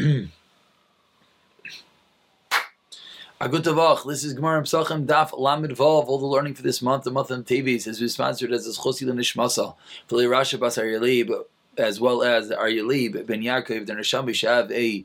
Agutavach, this is Gemara Psachim Daf Lamed Vav. All the learning for this month, the month of Tevis, is sponsored as Chosi Nishmasa for Rasha Bas Aryalib, as well as Aryalib Ben Yaakov, the Nisham Bishav, a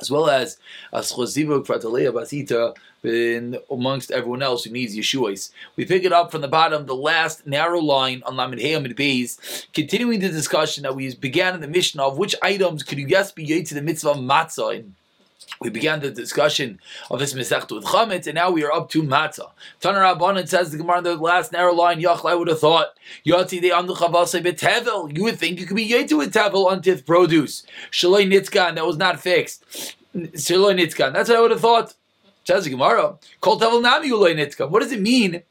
as well as Aschozivuk Fratalea Basita in amongst everyone else who needs Yeshua's. We pick it up from the bottom, the last narrow line on Lamed Hayam Beis, continuing the discussion that we began in the mission of which items could you guess be to the mitzvah of matzah we began the discussion of this Masechta with Chametz, and now we are up to Matzah. Tanar Rabbanan says the Gemara in the last narrow line, Yachla, I would have thought, Yati de Amdu Chavase Betevel. You would think you could be Yetu with Tevel on Tith produce. Shaloi Nitzkan, that was not fixed. Shaloi Nitzkan, that's what I would have thought. Says the Gemara, Kol Tevel Nami Uloi Nitzkan. What does it mean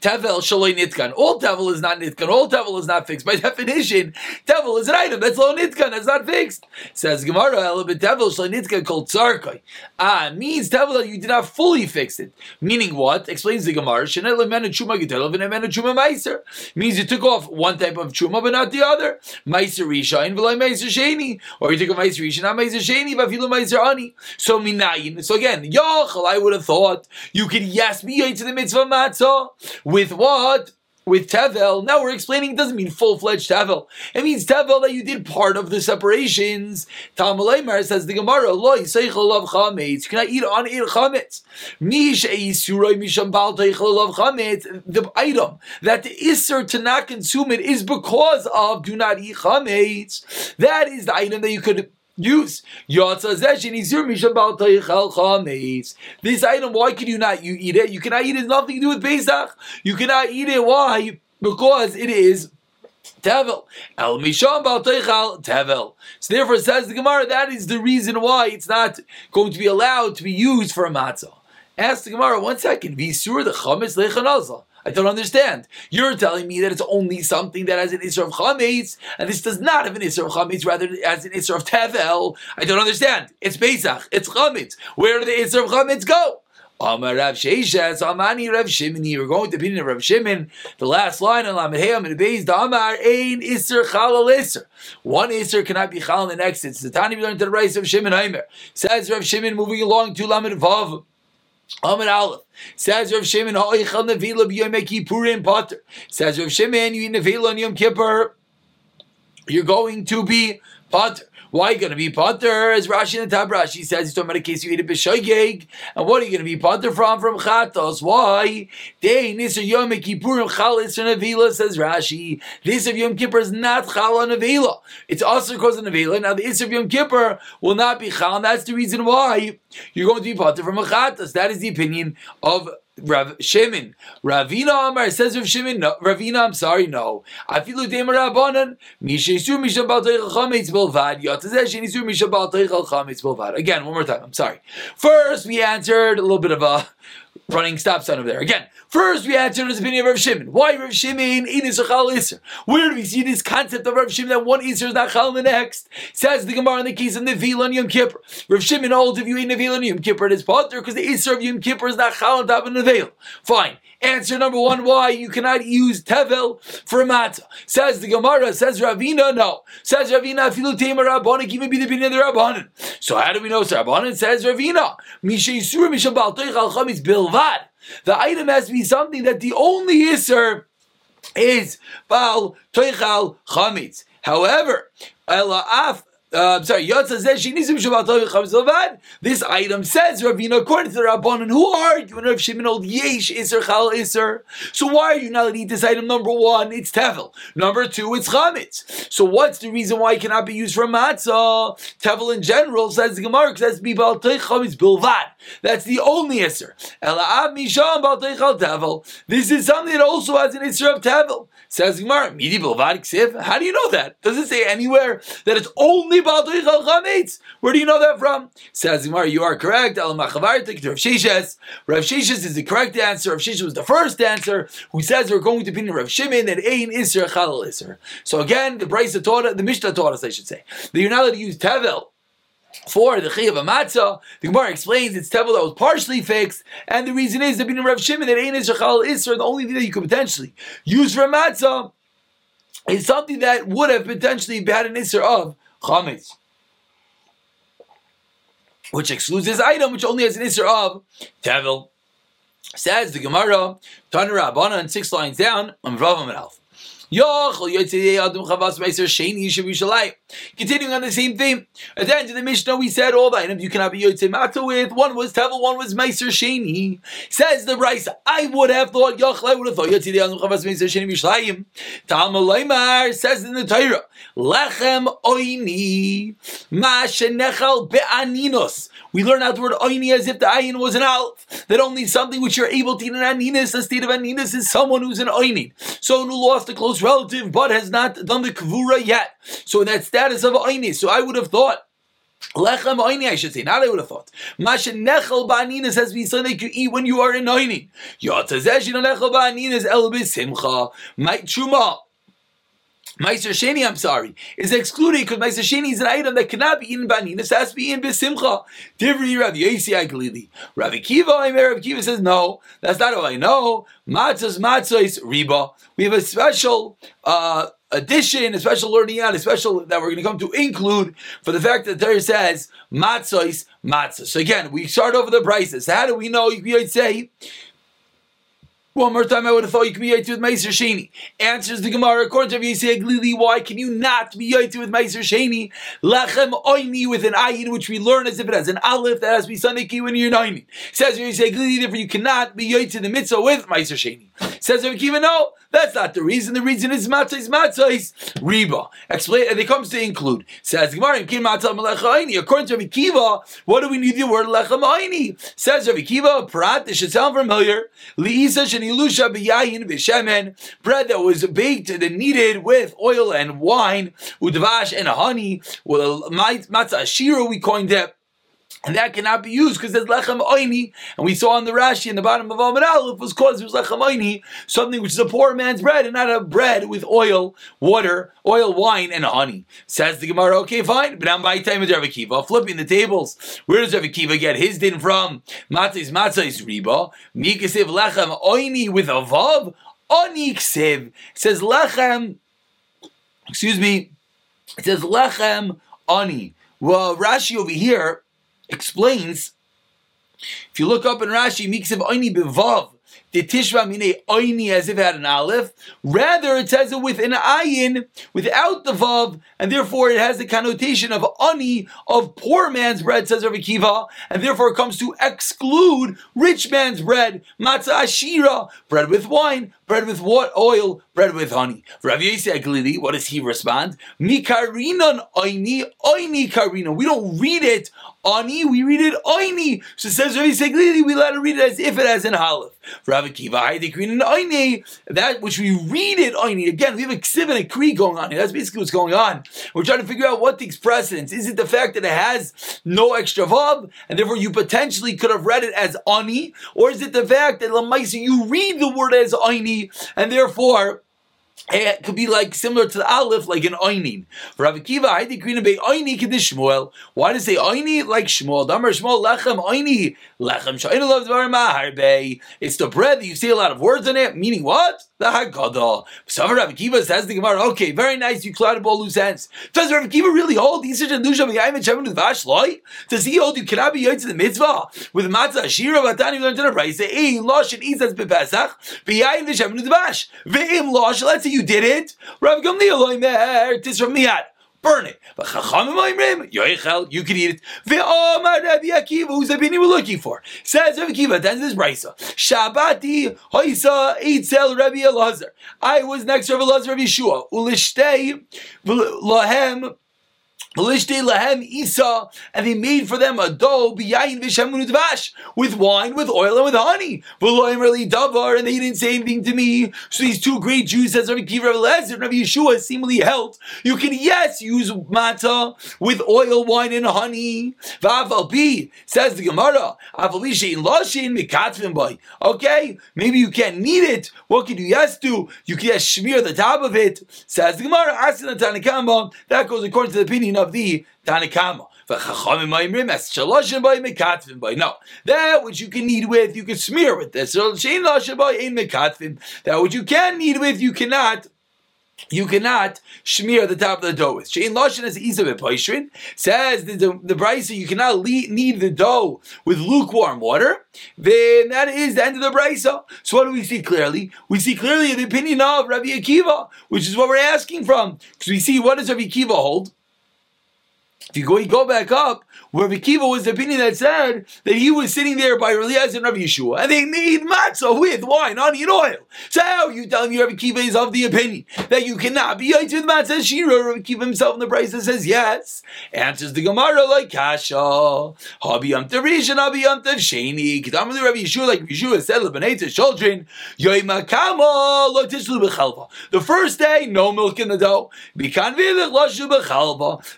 Tevel shaloi nitkan. All tevel is not nitkan. All tevel is not fixed. By definition, tevel is an item that's lo nitkan. That's not fixed. Says Gemara, elabit tevel shaloi nitkan called tzarkai. Ah, means tevel that you did not fully fix it. Meaning what? Explains the Gemara. Shenel emenu chuma gitelav and emenu chuma meiser. Means you took off one type of chuma but not the other. Meiser risha and v'lay meiser sheni. Or you took a meiser risha not meiser sheni but filu meiser ani. So minayin. So again, yochel, I would have thought you could yes be to the mitzvah matzah. With what? With Tevel. Now we're explaining it doesn't mean full fledged Tevel. It means Tevel that you did part of the separations. Talmud says the Gemara, Loi Seichel of Chametz. You cannot eat on eat Chametz. Mish Eisuroi Misham Bal Chametz. The item that the Isser to not consume it is because of do not eat Chametz. That is the item that you could use. This item, why can you not you eat it? You cannot eat it, it's nothing to do with Pesach. You cannot eat it. Why? Because it is Tevel. El Misham Bal Tevel. So therefore says the Gemara, that is the reason why it's not going to be allowed to be used for a matzah. Ask the Gemara, one second. Visur the chametz lechanazah. I don't understand. You're telling me that it's only something that has an Isra of Chametz, and this does not have an Isra of Chametz, rather it has an Isra of Tevel. I don't understand. It's Pesach, it's Chametz. Where do the Isra of Chametz go? Amar Rav Sheishes, Amani Rav Shimon. We're going to opinion of Rav Shimon. The last line on Lamed Heyam and the base, Amar Ein Isser Chalal Isser. One Isser cannot be Chal, and the next it's the Tani we learned to the rice of Shimon Aimer. Says Rav Shimon, moving along to Lamed Vav. Amar Aleph says Rav Shimon Ha'oichal Nevila b'Yom Kippurim Potter. Says Rav Shimon, you Nevila on Yom Kippur. You're going to be Potter. Why are you going to be potter? As Rashi in the and Tabrashi says, he's talking about a case you eat a b'shoygeg. And what are you going to be potter from? From chatos. Why? Day nisr yom kippurim chal isr nevila, says Rashi. This of Yom Kippur is not chal on nevila. It's also because of nevila. Now the isr of Yom Kippur will not be chal, and that's the reason why you're going to be potter from a chatos. That is the opinion of Rav Shimon. Ravina Amar says Rav Shimon. No, Ravina, I'm sorry, no. Afilu Dema Rabbanan. Mishesu Misha Balteichel Chametz Bilvad. Yotazeh Balteichel Chametz. Again, one more time. I'm sorry. First, we answered a little bit of a running stop sign over there. Again, first we answered his opinion of Rav Shimon. Why Rav Shimon in chal iser? Where do we see this concept of Rav Shimon that one iser is not chal the next? Says the Gemara in the case of Nevil on Yom Kippur. Rav Shimon holds if you eat Nevil on Yom Kippur, it is potter because the iser of Yom Kippur is not chal on top of Nevil. Fine. Answer number one, why you cannot use tevel for matzah. Says the Gemara, says Ravina, no. Says Ravina, filu tema rabbanik, even be the of the rabbanin. So how do we know? So rabbanin says Ravina, misha yisur misha baltoich al chametz bilvad. The item has to be something that the only iser is bal toichal chametz. However, ela af uh, I'm sorry, This item says, Ravina, according to the Rabbanon, who argue Rav Shimon old Yesh Isser Chal Isser. So why are you not allowed to eat this item? Number one, it's Tevel. Number two, it's Chametz. So what's the reason why it cannot be used for matzah? Tevel in general says the Gemara says be Bal Chametz Bilvad. That's the only Isser. Misham Bal Tevel. This is something that also has an Isser of Tevel. Says Gemara, Midi Bilvad How do you know that? Does it say anywhere that it's only Where do you know that from? Says Gemara, you are correct. Rav Sheshes. Rav Sheshes is the correct answer. Rav Sheshes was the first answer who says we're going to be in Rav Shimon that Ein Isser Chalal Isser. So again, the Brisa taught the Mishnah taught us, I should say, that you're not allowed to use Tevel for the Chiyav Matzah. The Gemara explains it's Tevel that was partially fixed, and the reason is that being Rav Shimon that Isser Chalal Isser, the only thing that you could potentially use for a Matzah is something that would have potentially had an Isser of Chametz which excludes this item, which only has an Isser of Tevil. Says the Gemara, Tanra Abana, six lines down, on Rav Alf. Continuing on the same theme. At the end of the Mishnah, we said all the items you cannot be Yotze Mata with. One was Tevel, one was Meiser Sheni. Says the Bryce, I would have thought, Yochel, I would have thought Yotze Adam Chavas Meiser Sheni Mishlayim. Talmud says in the Torah, Lechem Oini, Ma Shenechal Be'aninos. We learn out the word Oini as if the Ayin was an Alf. That only something which you're able to eat in Aninis, the state of Aninis, is someone who's an Oini. So who lost a close relative but has not done the Kavura yet. So in that status of so I would have thought Lechem oini, I should say. Not I would have thought. Masha nechel has to be something that you eat when you are in oini. Yotazesh nechel ba'aninas el b'simcha. My truma. Meiser Sheni, I'm sorry, is excluded because Meiser Sheni is an item that cannot be eaten by Ninas, has to be in Besimcha. Divri Rav Yosi Aglili. Rav Akiva, Rav Akiva says, no, that's not all I know. Matzahs, matzahs, riba. We have a special uh, addition, a special learning out, a special that we're going to come to include for the fact that there says matzahs, matzahs. So again, we start over the prices. How do we know? You could say, one more time, I would have thought you could be yaiti with Meiser Sheni. Answers the Gemara, according to Yisei Glili, why can you not be yaiti with Meiser Sheni? Lachem oini with an ayin, which we learn as if it has an aleph that has to be Sunday key when you're nine. Says Yisei Glili, therefore you cannot be yaiti the mitzvah with Meiser Sheni. Says Rabbi Kiva, no, that's not the reason. The reason is matzah is matzah is riba. Explain, and it comes to include. Says according to Rabbi Kiva, what do we need the word lechem aini? Says Rabbi Kiva, prat, this should sound familiar. Liisa shenilusha biyayin b'shemen, bread that was baked and kneaded with oil and wine, udvash and honey, a matzah shira we coined it and that cannot be used because there's lechem oini, and we saw on the Rashi in the bottom of Amid Aleph was called it was lechem oini, something which is a poor man's bread, and not a bread with oil, water, oil, wine, and honey. Says the Gemara, okay, fine, but I'm by time with Rav Akiva, flipping the tables. Where does Rav Akiva get his din from? Matzahs matzahs riba, mikasiv lechem oini with a vav, oniksiv. says lechem, excuse me, it says lechem oni. Well, Rashi over here explains, if you look up in Rashi, Miksiv Oini Bevav, the Tishva Mine Oini as if it had an Aleph. Rather, it says it with an Ayin, without the Vav, and therefore it has the connotation of Ani, of poor man's bread, says Rav Kiva, and therefore it comes to exclude rich man's bread, Matzah Ashira, bread with wine, bread with what oil, bread with honey. Rav Yosef Glili, what does he respond? Mikarinon oini, oini karina. We don't read it ani, we read it oini. So says Rav Yosef Glili, we let it read it as if it has an aleph. Rav Akiva, Haidikrin oini, that which we read it oini. Again, we have a ksiv and a kri going on here. That's basically what's going on. We're trying to figure out what takes precedence. Is it the fact that it has no extra vav, and therefore you potentially could have read it as ani, or is it the fact that lamaisa you read the word as oini? And therefore it could be like similar to the aleph, like an oinin. Rav Akiva, I think green be oini kedish. Why does say oini like Shmuel? Damar Shmuel lechem oini lechem shayin love harbe. It's the bread that you see a lot of words in it. Meaning what? The Haggadah. So Rav Akiva says the Gemara. Okay, very nice. You clouded all loose ends. Does Rav Akiva really hold? Does he hold you cannot be to the mitzvah with matzah shira vatani learned in a price? Ein losh and as bepesach. Beyayin the shemen udvash. Ve'im losh. Let's say you did it. Rav Gamliel loimer tis from miyad burn it. But you can eat it. Ve'omar Rabbi Akiva, who's the opinion we're looking for? Says Rabbi Akiva, that's this brisa. Shabbati hoisa eitzel Rabbi Elazar. I was next to Rabbi Elazar Rabbi Yeshua. Ulishtei lahem and they made for them a dough with wine, with oil, and with honey. Davar, and they didn't say anything to me. So these two great Jews, says Rabbi Kiva, Rabbi Rabbi Yeshua, seemingly held. You can yes use matzah with oil, wine, and honey. V'aval bi says the Gemara. Okay, maybe you can't need it. What can you yes do? You can yes smear the top of it. Says the Gemara. That goes according to the opinion of of the Tanakama. No, that which you can knead with, you can smear with this. That which you can knead with, you cannot you cannot smear the top of the dough with. Shein paishrin says the the, the you cannot knead the dough with lukewarm water. Then that is the end of the brisa. So what do we see clearly? We see clearly the opinion of Rabbi Akiva, which is what we're asking from, because we see what does Rabbi Akiva hold. If you go, you go back up, where Kiva was the opinion that said that he was sitting there by Eliezer and Rabbi Yeshua, and they made matzah with wine, and oil. So how you telling me Rabbi Kiva is of the opinion that you cannot be with matzah shira? Rabbi Kiva himself in the price says yes. Answers the Gemara like kasha. Habi yom terishan, habi yom sheni. Kedamali Rabbi Yeshua, like Yeshua said, lebanei to children, yoimakama lo tishlu bechalva. The first day, no milk in the dough.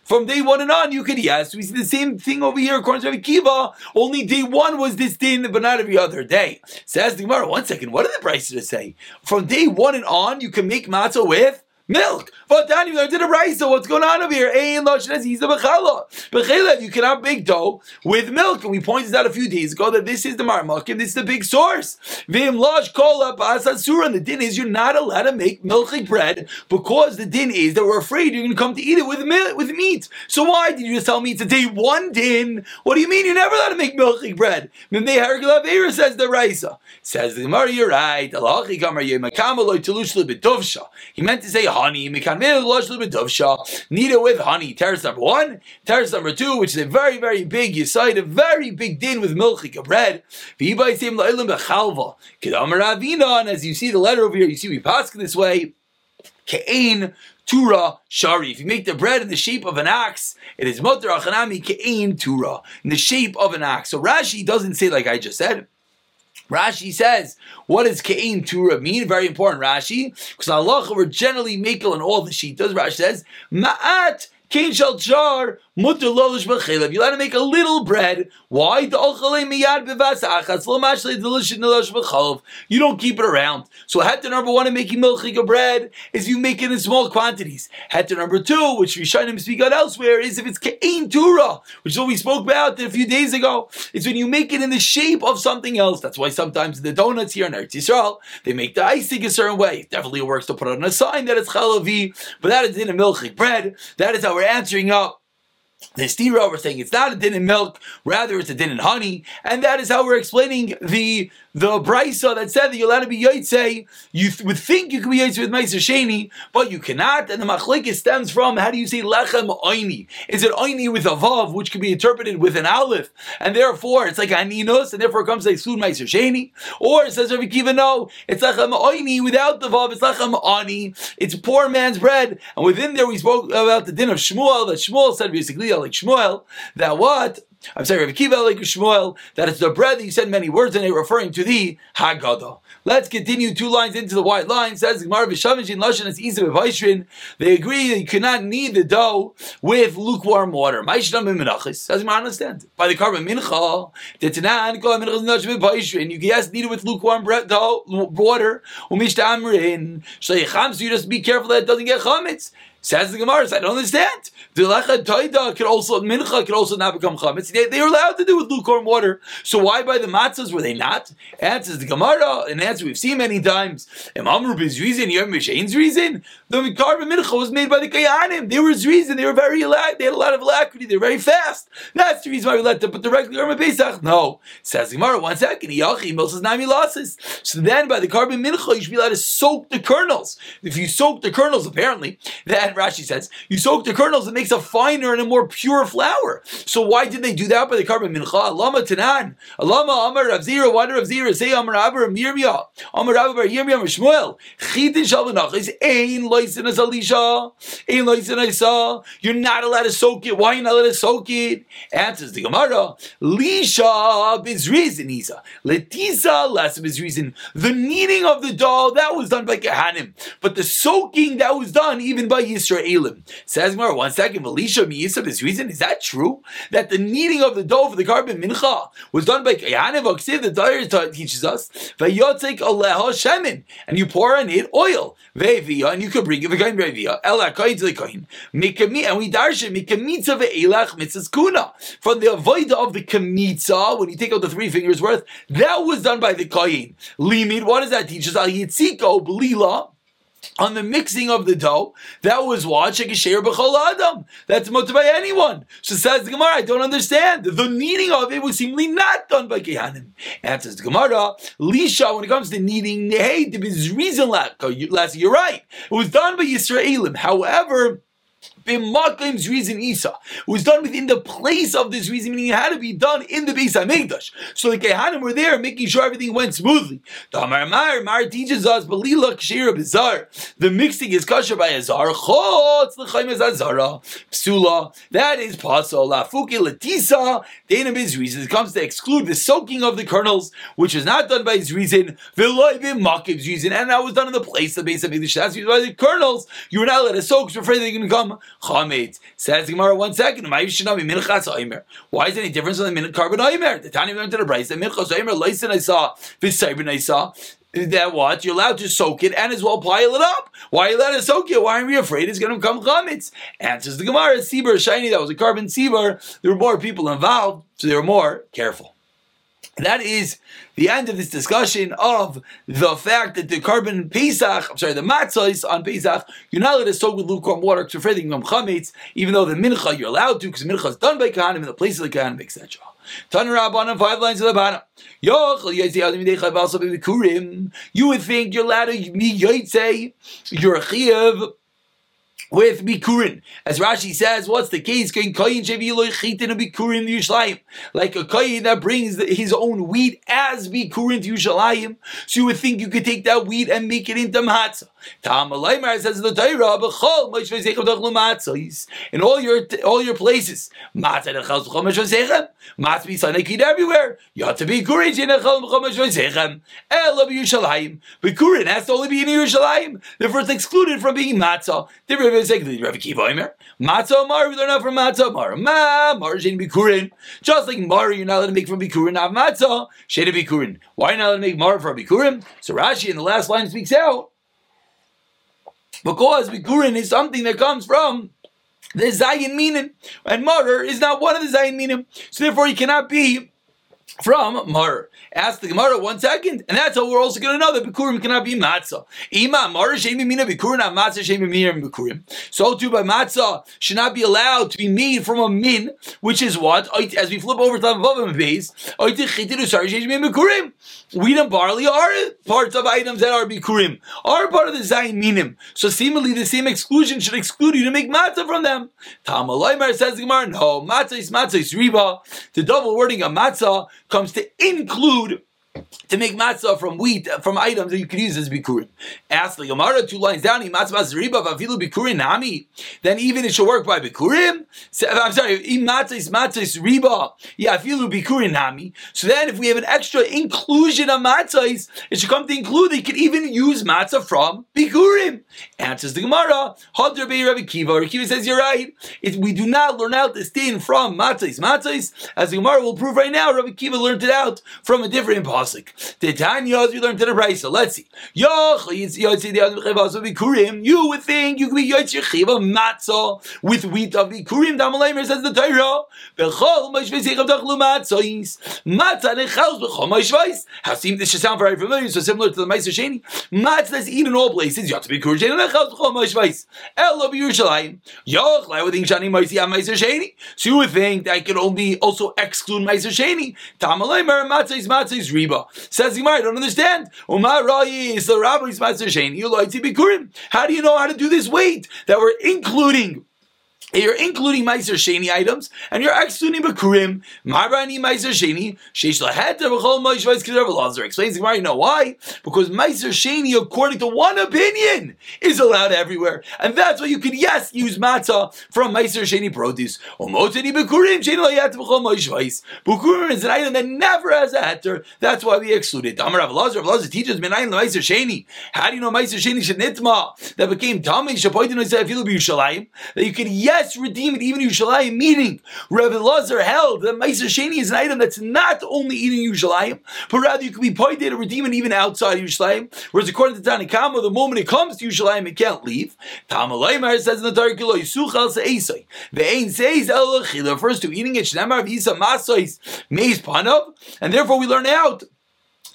From day one and on, you could yes. We see the same thing over here, according to Rabbi Kiva, only day one was this din, but not every other day. Says the Gemara, one second, what did the prices to say? From day one and on, you can make matzah with milk. But Dani, I did a. So what's going on over here? Ein lashon he's a bechala. Bechala, you cannot make dough with milk, and we pointed out a few days ago that this is the marmak and this is the big source. Vim lash kol up asasura. And the din is you're not allowed to make milky bread because the din is that we're afraid you're going to come to eat it with milk, with meat. So why did you just tell me it's a day one din? What do you mean you're never allowed to make milky bread? says the Raisa. Says the Gemara, you're right. He meant to say honey. It with honey. Terrace number one. Terrace number two, which is a very, very big yisaid, a very big din with milchik bread. And as you see the letter over here, you see we pass this way. Ke'ain Tura Shari. If you make the bread in the shape of an axe, it is Motor Achanami Ke'ain Tura, in the shape of an axe. So Rashi doesn't say like I just said. Rashi says, what does Ke'in Tura mean? Very important, Rashi. Because Allah, we're generally makel in all the shitas. Rashi says, Ma'at Kain Shal Jar Mutter lolish b'chelev. You let him make a little bread. Why? You don't keep it around. So heter number one in making milchik bread is you make it in small quantities. Heter number two, which Rishonim speak out elsewhere, is if it's ke'in tura, which is what we spoke about a few days ago. It's when you make it in the shape of something else. That's why sometimes the donuts here in Eretz Yisrael, they make the icing a certain way. It definitely works to put on a sign that it's chalavi, but that is in a milchik bread. That is how we're answering up the stira, we're saying it's not a din in milk, rather it's a din in honey, and that is how we're explaining the the brisa that said that you're allowed to be yaitse. You th- would think you could be yaitse with meiser sheni, but you cannot. And the machlekes stems from how do you say lechem oini? Is it oini with a vav, which can be interpreted with an aleph, and therefore it's like aninos, and therefore it comes like soon meiser sheni, or it says Rabbi Kiva no, it's lechem oini without the vav. It's lechem ani. It's poor man's bread, and within there we spoke about the din of Shmuel that Shmuel said basically like Shmuel that what I'm sorry, Rav Kiva like Shmuel, that it's the bread that you said many words in it, referring to the Haggadah. Let's continue two lines into the white line. Says Gemara V'Shavin Lashon is Isa V'Vaishrin. They agree that you cannot knead the dough with lukewarm water. Ma'ishnam Minachis. As you understand, by the korban mincha. You can yes knead it with lukewarm bread, dough, water. So you just be careful that it doesn't get chametz. Says the Gemara, I don't understand. The lecha taida could also mincha could also not become chametz. They, they were allowed to do with lukewarm water. So why by the matzahs were they not? Answers the Gemara, an answer we've seen many times. Imam is reason, Yom Mishain's reason. The korban mincha was made by the kayanim. They were his reason. They were very They had a lot of alacrity. They were very fast. That's the reason why we let them put directly on Pesach. No, says the Gemara. One second, Yachi Moses Nami losses. So then, by the korban mincha, you should be allowed to soak the kernels. If you soak the kernels, apparently that Rashi says, you soak the kernels, it makes a finer and a more pure flour. So why did they do that by the korban mincha? Lama tanan. Lama amar Rav Zira, why did Rav Zira say amar Abba Mirmia? Amar Abba Bar Yirmiyah Shmuel. Chitin shalvanach is ein loisin as Alisha. Ein loisin I saw. You're not allowed to soak it. Why are you not allowed to soak it? Answers the Gemara. Lisha less of his reason. The kneading of the dough, that was done by Kehanim. But the soaking, that was done even by Yisraelim. Says Gemara, one second. Elisha Miyisa, his reason, is that true? That the kneading of the dough for the korban mincha was done by Kehanim? The Dyer teaches us. Vayotzek aleha shemin. And you pour on it oil. Ve'via, and you could bring it. V'kain ve'via. Ela kain to the kain. And we darshan mikamitza ve'elach mitzvahs kuna. From the avoid of the kamitza, when you take out the three fingers worth, that was done by the kain. Limit, what does that teach us? Al yitziko blila on the mixing of the dough, that was what shekesher b'chol adam. That's motivated by anyone. So says the Gemara, I don't understand. The kneading of it was seemingly not done by Kehanim. Answers the Gemara, Lisha, when it comes to kneading, hey, there is reason last. You're right. It was done by Yisraelim. However, b'makim's reason Isa. It was done within the place of this reason, meaning it had to be done in the Beis Hamikdash. So the Kehanim were there, making sure everything went smoothly. The Amar Mar, Mar teaches us, Belila Kshira Bizar. The mixing is kosher by Azar. Is Azara. Psula. That is Pasol. Lafuki Latisa. Dana reason. It comes to exclude the soaking of the kernels, which is not done by reason. V'loy b'makim's reason. And that was done in the place of Beis Hamikdash. That's by the kernels. You were not let to soak, so afraid they're going to come Chametz. Says Gemara one second. Why is there any difference in the korban oimer? The Tanya went to the price. The minchas oimer leisen I saw. This I saw. That what you're allowed to soak it and as well pile it up. Why are you allowed to soak it? Why are you afraid it's going to become chametz? Answers the Gemara. Seber shiny. That was a korban seber. There were more people involved, so they were more careful. That is the end of this discussion of the fact that the korban Pesach, I'm sorry, the matzahs on Pesach, you're not allowed to soak with lukewarm water because you're chametz, even though the mincha you're allowed to because mincha is done by kahanim in the place of the kahanim, etc. Tan Rabbanan, five lines of the bottom. You would think you're allowed to be yoytze, you're a with Bikurin. As Rashi says, what's the case? Like a koyin that brings his own wheat as Bikurin to Yerushalayim. So you would think you could take that wheat and make it into matzah. Says the Torah, in all your all your places, matzah be sanekid everywhere. You have to be Kurin Bikurin has to only be in Yerushalayim. Therefore, it's excluded from being matzah. The Rabbi Kiva Omer. Matzah Mar, we learn out from Matzah Mar. Ma, Mar Shein Bikurin. Just like Mar, you're not allowed to make from Bikurin, not Matzah, Shein Bikurin. Why not allowed to make Mar from Bikurin? So Rashi in the last line speaks out. Because Bikurin is something that comes from the Zayin Minim. And Mar is not one of the Zayin Minim. So therefore, he cannot be from Mar. Ask the Gemara one second, and that's how we're also going to know that Bikurim cannot be matzah. Ima Mar Shemi Mina Bikurim, not matzah Bikurim. So too by matzah should not be allowed to be made from a min, which is what as we flip over to the above base. Wheat and barley are parts of items that are bikurim, are part of the zayin minim. So seemingly the same exclusion should exclude you to make matzah from them. Tamalaimer says the Gemara, no, matzah is matzah is riba. The double wording of matzah comes to include to make matzah from wheat, from items that you can use as bikurim. Ask the Gemara two lines down, nami. Then even it should work by bikurim. I'm sorry, matzah is matzah is riba. Yeah, afilu bikurim nami. So then, if we have an extra inclusion of matzahs, it should come to include that you can even use matzah from bikurim. Answers the Gemara. Hadr be Rabbi Kiva. Rabbi Kiva says you're right. We do not learn out this thing from matzahs. Matzahs, as the Gemara will prove right now, Rabbi Kiva learned it out from a different pasuk. The Tanya, we learned to the. So let's see. You would think you could be Yotzi Chiva Matzah with wheat of the Kurim. Damalamer says the Torah. Bechol Mashvizich of Dachlu Matzahis. Matzah Nechals Bechol Mashvais. How seem this should sound very familiar, so similar to the Meiser Sheni. Matzah that's eaten in all places. You have to be Kurim Nechals Bechol Mashvais. Elo Yerushalayim. Yoch, I would think Shani am Meiser Sheni. So you would think that I could only also exclude Meiser Sheni. Tamalamer Matzah is Matzah is Riba. Kiva. Says Gemara, I don't understand. How do you know how to do this weight that we're including? You're including Meiser Sheni items, and you're excluding Bakurim. Marani Meiser Sheni, Sheish Laheta B'chol Moishvais Kedav. Explains the Gemara, you know why? Because Meiser Sheni, according to one opinion, is allowed everywhere. And that's why you can, yes, use matzah from Meiser Sheni produce. Omotani Bakurim, Sheni Laheta B'chol Moishvais. Bakurim is an item that never has a heter. That's why we exclude it. Amar Rav Lazar, Rav Lazar teaches Menayin Meiser Sheni. How do you know Meiser Sheni Shenitma? That became Tamei Shapoitin. That you can, yes, yes, redeem it even Yerushalayim. Meaning, Rabbi Lazar held that Meiser Sheni is an item that's not only eating Yerushalayim, but rather you can be pointed to redeem it even outside Yerushalayim. Whereas according to Tanakama, the moment it comes to Yerushalayim, it can't leave. Tamalayimar says in the Torah, Yisuchal. The Ein says El refers to eating it. Shnemar Visa Masois Meis Panav, and therefore we learn out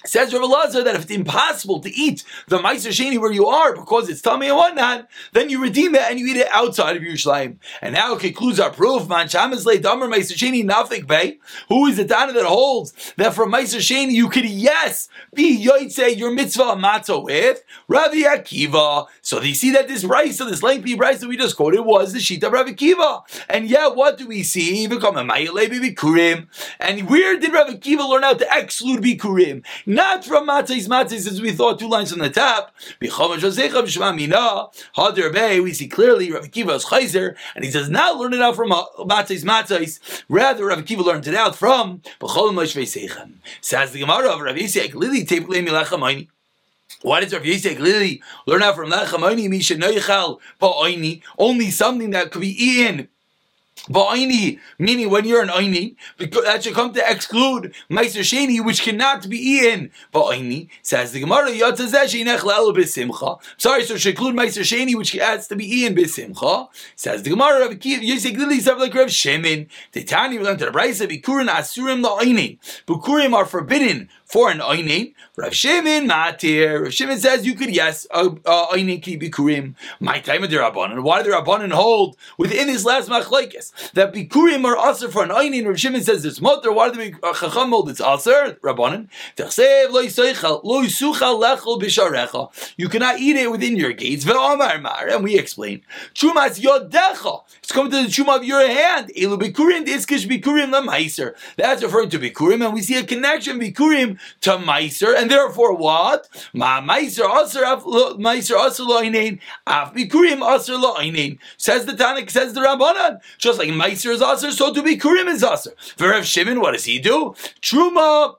Says Rav Lazar that if it's impossible to eat the Meiser Sheni where you are because it's tummy and whatnot, then you redeem it and you eat it outside of Yerushalayim. And now concludes our proof. Man Shamas Le Damer Sheni Nafik Bay. Who is the Tana that holds that from Meiser Sheni you could yes be Yoitze your mitzvah matzah with Ravi Akiva. So they see that this rice, so this lengthy rice that we just quoted was the sheet of Rav Akiva. And yet what do we see? Become a Mayale Bikurim. And where did Rav Akiva learn how to exclude Bikurim? Not from matzahs matzahs as we thought two lines on the top. We see clearly Rav Akiva is chayzer, and he does not learn it out from uh, matzahs matzahs. Rather, Rav Akiva learned it out from Says the Gemara of Rav Yisek. Why does Rav Yisek literally learn out from Lachamayni Misha? Only something that could be eaten Ba'ini, meaning when you're an aini, that should come to exclude Meiser Sheni, which cannot be eaten. Ba'ini, says the Gemara, Sorry, so should include Meiser Sheni, which has to be eaten B'simcha. Says the Gemara, Yosek Lili, Sav like Rav Shemin. The Tani, we learned to the Brisa, Bikurin Asurim La'ainin. Bikurim are forbidden for an Ainin. Rav Shimon Matir. Rav Shimon says you could yes Ainin ki bikurim. My time of the Rabbanon. Why the Rabbanon hold within his last machlekes that bikurim are aser for an Ainin? Rav Shimon says it's motor. Why do the Chacham hold it's aser? Rabbanon. Tachsev lechol b'sharecha. You cannot eat it within your gates. Ve'omar mar. And we explain. Chumas yodecha. It's coming to the chuma of your hand. Elu bikurim diskish bikurim lemaiser. That's referring to bikurim, and we see a connection bikurim to meiser and therefore what? Ma meiser aser meiser aser lo'inain af bikurim aser lo'inain. Says the Tanakh, says the Rabbanan. Just like meiser is aser, so to bikurim is aser. For Rav Shimon, what does he do? Truma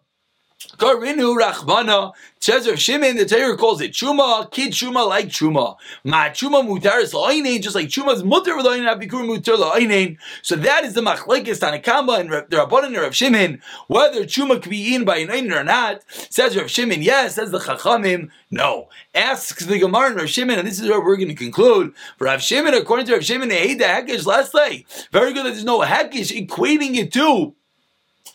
Karinu Rachmana says of Shimon, the Torah calls it Chuma, Kid Chuma like Chuma. Ma Chuma mutar is la'ainin, just like Chuma's mutar la'ainin, Abikur mutar la'ainin. So that is the machlekes Tanakamba and the Rabbanan Rav Shimon, whether Chuma could be eaten by an or not. Says Rav Shimon, yes. Says the Chachamim, no. Asks the Gemara and Rav Shimon, and this is where we're going to conclude. For Rav Shimon, according to Rav Shimon, they hate the Hekesh last day. Very good that there's no Hekesh equating it to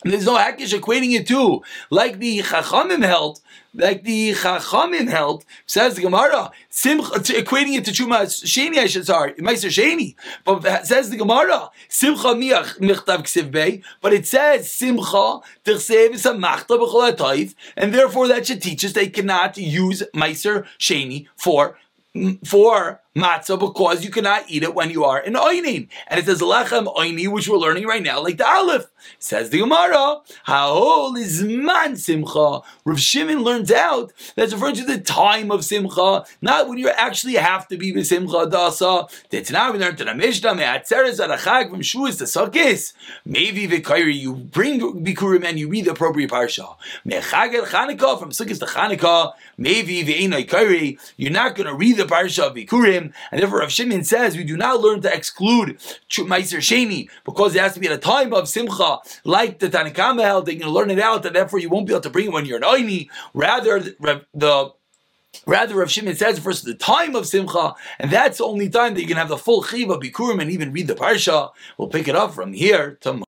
there's no Hakish equating it to, like the Chachamim held, like the Chachamim held, says the Gemara, Simcha, equating it to Chuma Sheni, I should sorry, Meiser Sheni. But says the Gemara, Simcha miach michtav ksiv bey, but it says Simcha tichsev is a machta b'chol and therefore that should teach us they cannot use Meiser Sheni for for matzah because you cannot eat it when you are in oinin. And it says lechem oini, which we're learning right now, like the aleph. Says the Gemara, Haol is man simcha. Rav Shimon learns out that's referring to the time of simcha, not when you actually have to be with simcha dasa. That's we learned to the Mishnah, me'atzeres adachag from shuas to sukkis. Maybe v'kairi, you bring bikurim and you read the appropriate parsha. Me'chagel Chanukah, from sukkis to Chanukah, maybe v'einai you're not going to read the parsha of bikurim, and therefore Rav Shimon says we do not learn to exclude Meiser Sheni because it has to be at a time of simcha like the Tanakama held, going to learn it out, and therefore you won't be able to bring it when you're an Oini. Rather, the, the Rather, Rav Shimon says first the time of Simcha, and that's the only time that you can have the full Chiva Bikurim and even read the Parsha. We'll pick it up from here tomorrow.